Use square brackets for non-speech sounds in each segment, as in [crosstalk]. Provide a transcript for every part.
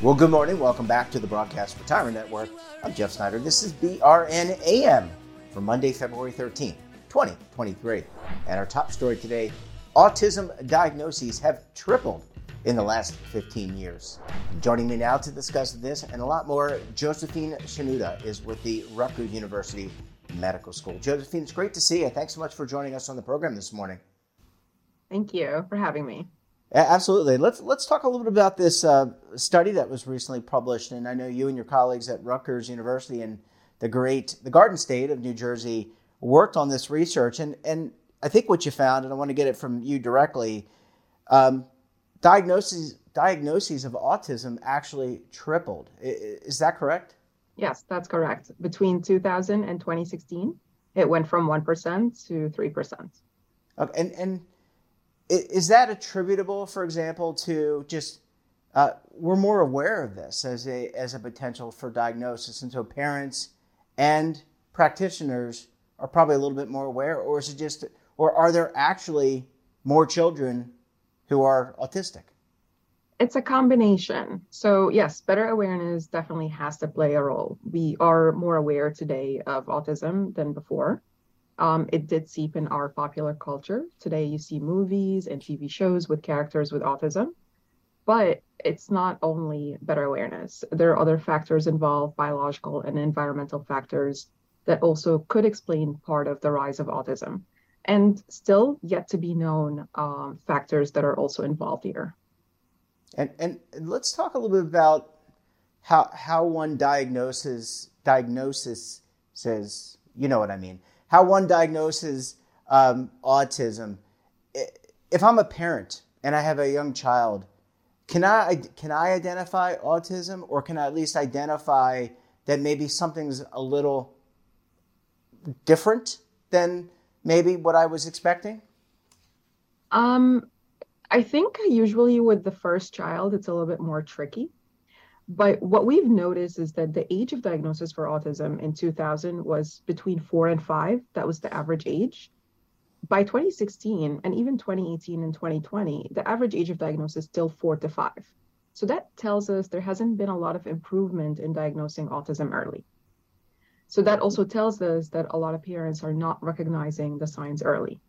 Well, good morning. Welcome back to the Broadcast Retirement Network. I'm Jeff Snyder. This is BRNAM for Monday, February 13th, 2023. And our top story today autism diagnoses have tripled in the last 15 years. Joining me now to discuss this and a lot more, Josephine Shenouda is with the Rutgers University Medical School. Josephine, it's great to see you. Thanks so much for joining us on the program this morning. Thank you for having me. Absolutely. Let's let's talk a little bit about this uh, study that was recently published, and I know you and your colleagues at Rutgers University and the great the Garden State of New Jersey worked on this research, and and I think what you found, and I want to get it from you directly, um, diagnoses diagnoses of autism actually tripled. Is that correct? Yes, that's correct. Between 2000 and 2016, it went from one percent to three percent. Okay, and and is that attributable, for example, to just uh, we're more aware of this as a as a potential for diagnosis, and so parents and practitioners are probably a little bit more aware, or is it just, or are there actually more children who are autistic? It's a combination. So yes, better awareness definitely has to play a role. We are more aware today of autism than before. Um, it did seep in our popular culture. Today, you see movies and TV shows with characters with autism, but it's not only better awareness. There are other factors involved, biological and environmental factors, that also could explain part of the rise of autism, and still yet to be known um, factors that are also involved here. And, and let's talk a little bit about how how one diagnoses diagnosis says you know what I mean how one diagnoses um, autism. If I'm a parent and I have a young child, can I can I identify autism, or can I at least identify that maybe something's a little different than maybe what I was expecting? Um, I think usually with the first child, it's a little bit more tricky but what we've noticed is that the age of diagnosis for autism in 2000 was between four and five. That was the average age. By 2016 and even 2018 and 2020, the average age of diagnosis is still four to five. So that tells us there hasn't been a lot of improvement in diagnosing autism early. So that also tells us that a lot of parents are not recognizing the signs early.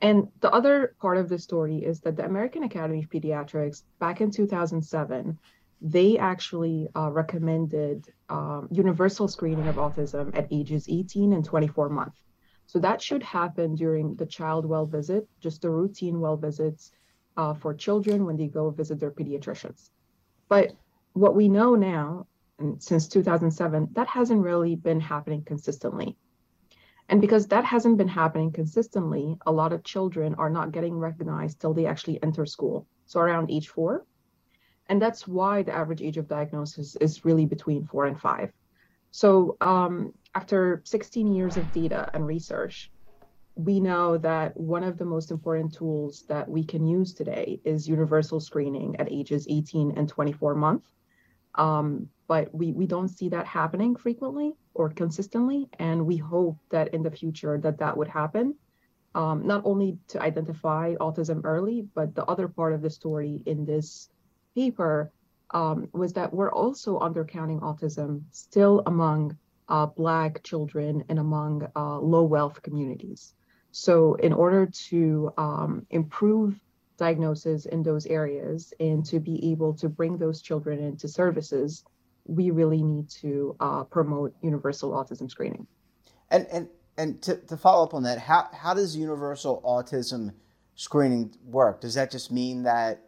And the other part of the story is that the American Academy of Pediatrics, back in 2007, they actually uh, recommended um, universal screening of autism at ages 18 and 24 months. So that should happen during the child well visit, just the routine well visits uh, for children when they go visit their pediatricians. But what we know now, since 2007, that hasn't really been happening consistently. And because that hasn't been happening consistently, a lot of children are not getting recognized till they actually enter school. So around age four, and that's why the average age of diagnosis is really between four and five. So, um, after 16 years of data and research, we know that one of the most important tools that we can use today is universal screening at ages 18 and 24 months. Um, but we, we don't see that happening frequently or consistently. And we hope that in the future that that would happen, um, not only to identify autism early, but the other part of the story in this paper um, was that we're also undercounting autism still among uh, Black children and among uh, low wealth communities. So, in order to um, improve diagnosis in those areas and to be able to bring those children into services, we really need to uh, promote universal autism screening. And and and to, to follow up on that, how how does universal autism screening work? Does that just mean that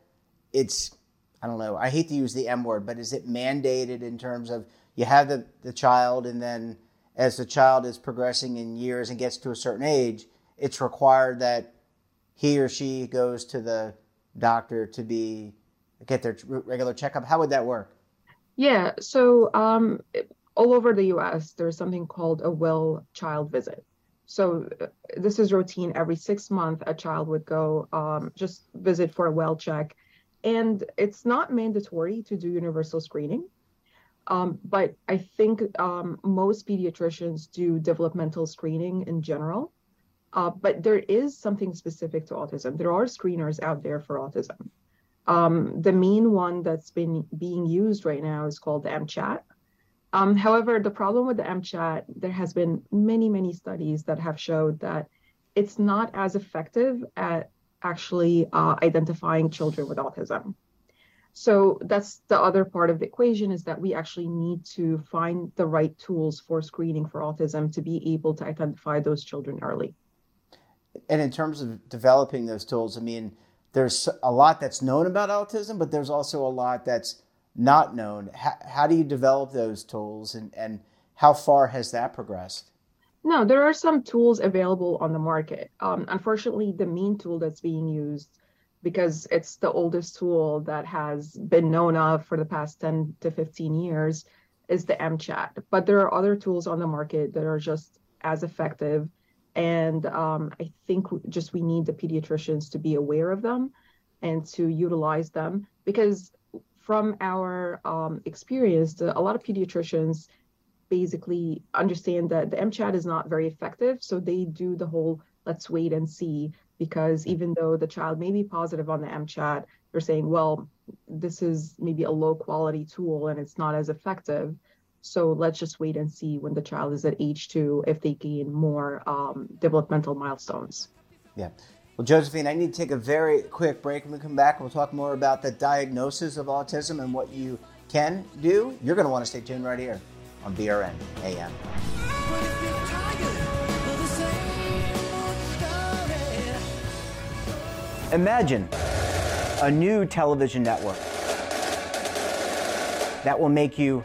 it's I don't know. I hate to use the M word, but is it mandated in terms of you have the, the child and then as the child is progressing in years and gets to a certain age, it's required that he or she goes to the doctor to be get their regular checkup. How would that work? Yeah, so um, all over the U.S., there's something called a well child visit. So uh, this is routine. Every six months, a child would go um, just visit for a well check, and it's not mandatory to do universal screening. Um, but I think um, most pediatricians do developmental screening in general. Uh, but there is something specific to autism. There are screeners out there for autism. Um, the main one that's been being used right now is called MCHAT. Um, however, the problem with the MCHAT, there has been many, many studies that have showed that it's not as effective at actually uh, identifying children with autism. So that's the other part of the equation is that we actually need to find the right tools for screening for autism to be able to identify those children early. And in terms of developing those tools, I mean, there's a lot that's known about autism, but there's also a lot that's not known. How, how do you develop those tools and, and how far has that progressed? No, there are some tools available on the market. Um, unfortunately, the main tool that's being used because it's the oldest tool that has been known of for the past 10 to 15 years is the MChat. But there are other tools on the market that are just as effective. And um, I think just we need the pediatricians to be aware of them and to utilize them because from our um, experience, a lot of pediatricians basically understand that the MChat is not very effective. So they do the whole let's wait and see because even though the child may be positive on the MChat, they're saying, well, this is maybe a low quality tool and it's not as effective. So let's just wait and see when the child is at age two if they gain more um, developmental milestones. Yeah. Well, Josephine, I need to take a very quick break. When we come back, we'll talk more about the diagnosis of autism and what you can do. You're going to want to stay tuned right here on BRN AM. Imagine a new television network that will make you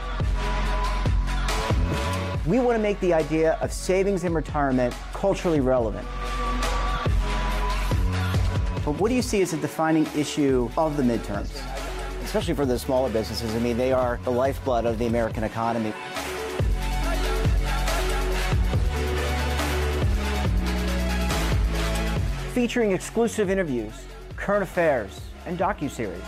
We want to make the idea of savings and retirement culturally relevant. But what do you see as a defining issue of the midterms? Especially for the smaller businesses. I mean, they are the lifeblood of the American economy. featuring exclusive interviews, current affairs, and docu-series.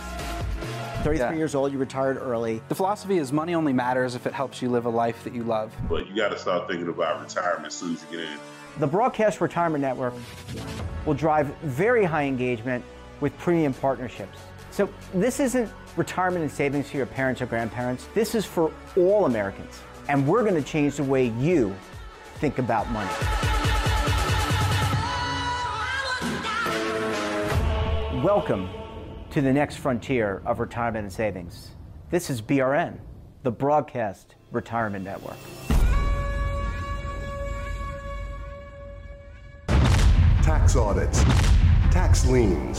33 yeah. years old, you retired early. The philosophy is money only matters if it helps you live a life that you love. But you got to start thinking about retirement as soon as you get in. The Broadcast Retirement Network will drive very high engagement with premium partnerships. So this isn't retirement and savings for your parents or grandparents. This is for all Americans. And we're going to change the way you think about money. Welcome to the next frontier of retirement and savings. This is BRN, the Broadcast Retirement Network. Tax audits, tax liens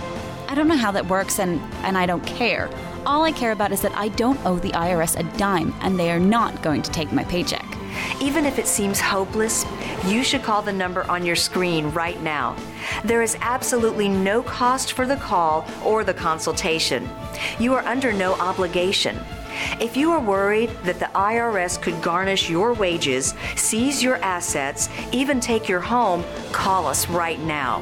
I don't know how that works and and I don't care. All I care about is that I don't owe the IRS a dime and they are not going to take my paycheck. Even if it seems hopeless, you should call the number on your screen right now. There is absolutely no cost for the call or the consultation. You are under no obligation. If you are worried that the IRS could garnish your wages, seize your assets, even take your home, call us right now.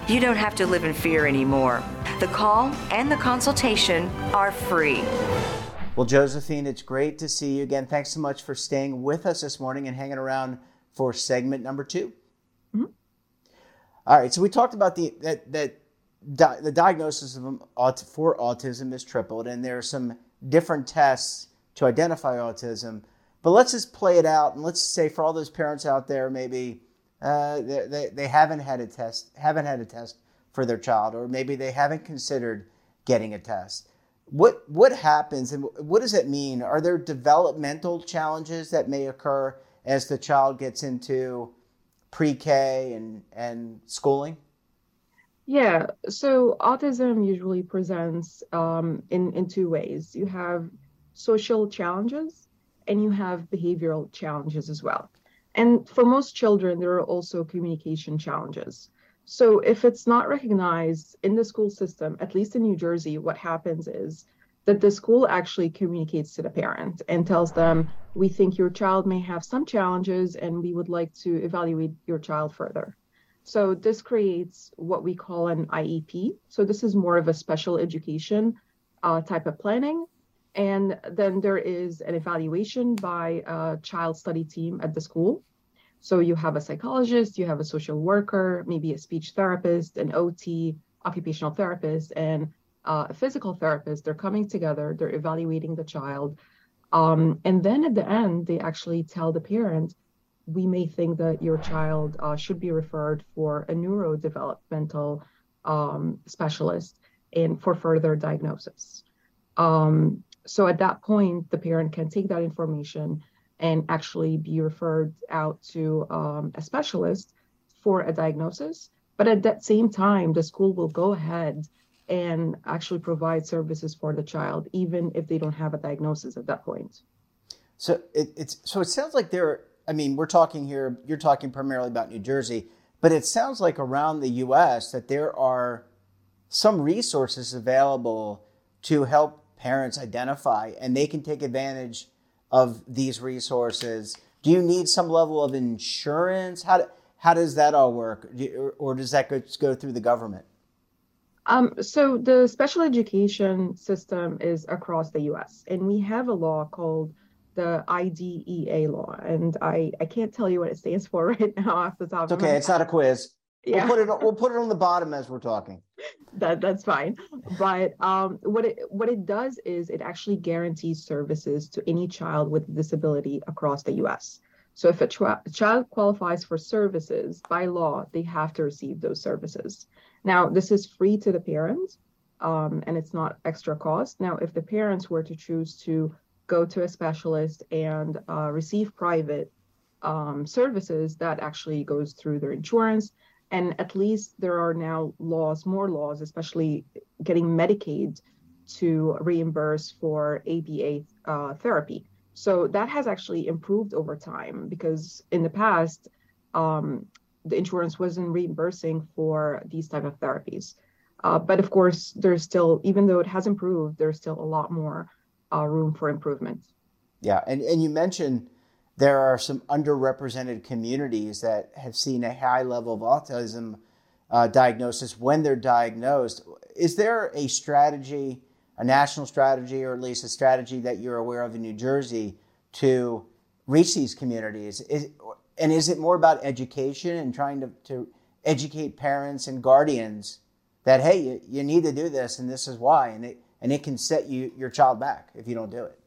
You don't have to live in fear anymore. The call and the consultation are free. Well, Josephine, it's great to see you again. Thanks so much for staying with us this morning and hanging around for segment number 2 Mm-hmm. All right, so we talked about the that that di- the diagnosis of um, aut- for autism is tripled, and there are some different tests to identify autism. But let's just play it out, and let's say for all those parents out there, maybe uh, they, they, they haven't had a test, haven't had a test for their child, or maybe they haven't considered getting a test. What what happens, and what does it mean? Are there developmental challenges that may occur as the child gets into pre-K and and schooling? Yeah, so autism usually presents um, in in two ways. You have social challenges, and you have behavioral challenges as well. And for most children, there are also communication challenges. So if it's not recognized in the school system, at least in New Jersey, what happens is that the school actually communicates to the parent and tells them, we think your child may have some challenges and we would like to evaluate your child further. So this creates what we call an IEP. So this is more of a special education uh, type of planning. And then there is an evaluation by a child study team at the school. So you have a psychologist, you have a social worker, maybe a speech therapist, an OT, occupational therapist, and uh, a physical therapist. They're coming together, they're evaluating the child. Um, and then at the end, they actually tell the parent, we may think that your child uh, should be referred for a neurodevelopmental um, specialist and for further diagnosis. Um, so at that point, the parent can take that information and actually be referred out to um, a specialist for a diagnosis. But at that same time, the school will go ahead and actually provide services for the child, even if they don't have a diagnosis at that point. So it, it's so it sounds like there. I mean, we're talking here. You're talking primarily about New Jersey, but it sounds like around the U.S. that there are some resources available to help parents identify, and they can take advantage of these resources. Do you need some level of insurance? How do, how does that all work, or, or does that go, go through the government? Um, so the special education system is across the U.S. and we have a law called the IDEA law, and I I can't tell you what it stands for [laughs] right now off the top. It's of my okay. It's not a quiz. Yeah. We'll put it. We'll put it on the [laughs] bottom as we're talking. that that's fine. But um, what it what it does is it actually guarantees services to any child with a disability across the U.S. So if a, tra- child qualifies for services by law, they have to receive those services. Now this is free to the parent, um, and it's not extra cost. Now if the parents were to choose to go to a specialist and uh, receive private um, services, that actually goes through their insurance and at least there are now laws, more laws, especially getting Medicaid to reimburse for ABA uh, therapy. So that has actually improved over time because in the past, um, the insurance wasn't reimbursing for these type of therapies. Uh, but of course, there's still, even though it has improved, there's still a lot more uh, room for improvement. Yeah, and and you mentioned there are some underrepresented communities that have seen a high level of autism uh, diagnosis when they're diagnosed. Is there a strategy, a national strategy, or at least a strategy that you're aware of in New Jersey to reach these communities? Is, and is it more about education and trying to, to educate parents and guardians that hey, you, you need to do this and this is why, and it and it can set you your child back if you don't do it?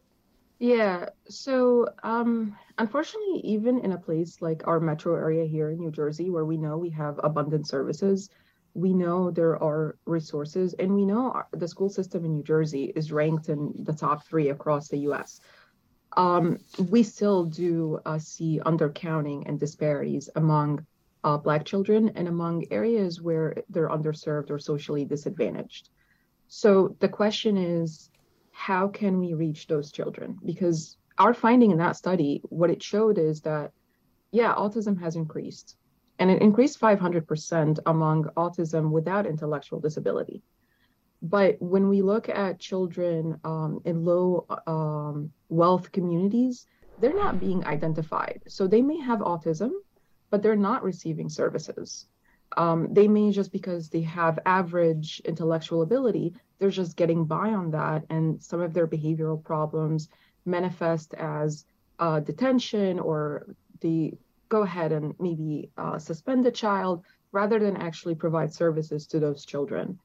Yeah, so um, unfortunately, even in a place like our metro area here in New Jersey, where we know we have abundant services, we know there are resources, and we know our, the school system in New Jersey is ranked in the top three across the US. Um, we still do uh, see undercounting and disparities among uh, Black children and among areas where they're underserved or socially disadvantaged. So the question is, how can we reach those children? Because our finding in that study, what it showed is that, yeah, autism has increased, and it increased 500% among autism without intellectual disability. But when we look at children um, in low um, wealth communities, they're not being identified. So they may have autism, but they're not receiving services. Um, they may just because they have average intellectual ability, they're just getting by on that. And some of their behavioral problems manifest as uh, detention or the go ahead and maybe uh, suspend the child rather than actually provide services to those children.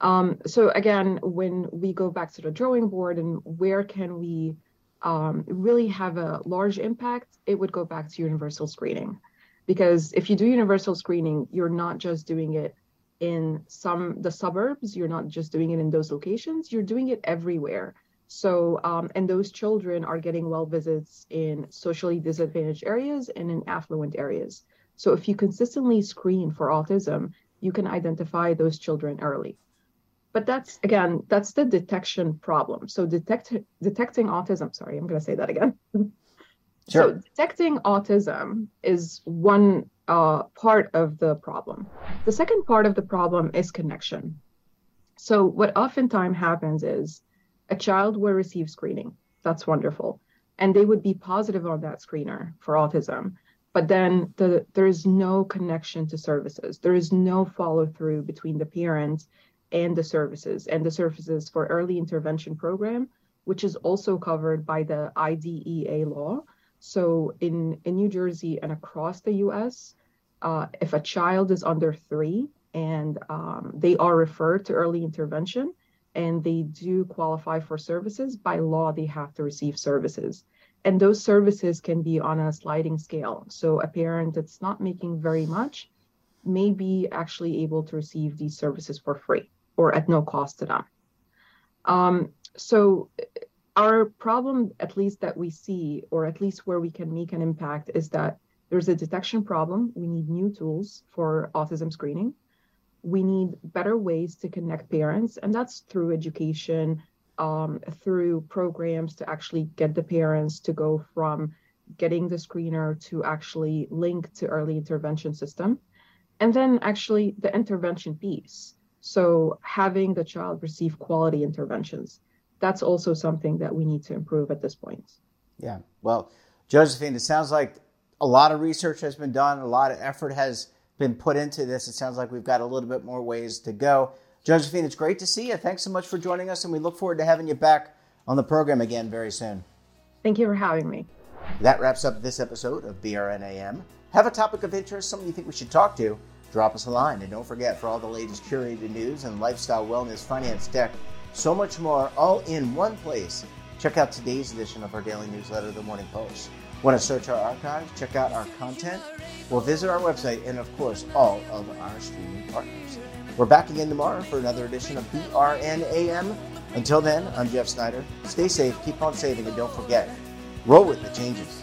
Um, so again, when we go back to the drawing board and where can we um, really have a large impact, it would go back to universal screening because if you do universal screening you're not just doing it in some the suburbs you're not just doing it in those locations you're doing it everywhere. So um, and those children are getting well visits in socially disadvantaged areas and in affluent areas. So if you consistently screen for autism you can identify those children early. But that's again that's the detection problem. So detect detecting autism sorry i'm going to say that again. [laughs] Sure. So detecting autism is one uh, part of the problem. The second part of the problem is connection. So what oftentimes happens is a child will receive screening. That's wonderful. And they would be positive on that screener for autism. But then the, there is no connection to services. There is no follow through between the parents and the services and the services for early intervention program, which is also covered by the IDEA law so in, in New Jersey and across the US, uh, if a child is under three and um, they are referred to early intervention and they do qualify for services, by law, they have to receive services. And those services can be on a sliding scale. So a parent that's not making very much may be actually able to receive these services for free or at no cost to them. Um, so our problem, at least that we see, or at least where we can make an impact, is that there's a detection problem. We need new tools for autism screening. We need better ways to connect parents, and that's through education, um, through programs to actually get the parents to go from getting the screener to actually link to early intervention system. And then actually the intervention piece. So having the child receive quality interventions that's also something that we need to improve at this point. Yeah. Well, Josephine, it sounds like a lot of research has been done, a lot of effort has been put into this. It sounds like we've got a little bit more ways to go. Josephine, it's great to see you. Thanks so much for joining us, and we look forward to having you back on the program again very soon. Thank you for having me. That wraps up this episode of BRNAM. Have a topic of interest, someone you think we should talk to? Drop us a line. And don't forget, for all the latest curated news and lifestyle, wellness, finance, tech, so much more, all in one place. Check out today's edition of our daily newsletter, The Morning Post. Want to search our archives, check out our content? Well, visit our website and, of course, all of our streaming partners. We're back again tomorrow for another edition of BRNAM. Until then, I'm Jeff Snyder. Stay safe, keep on saving, and don't forget, roll with the changes.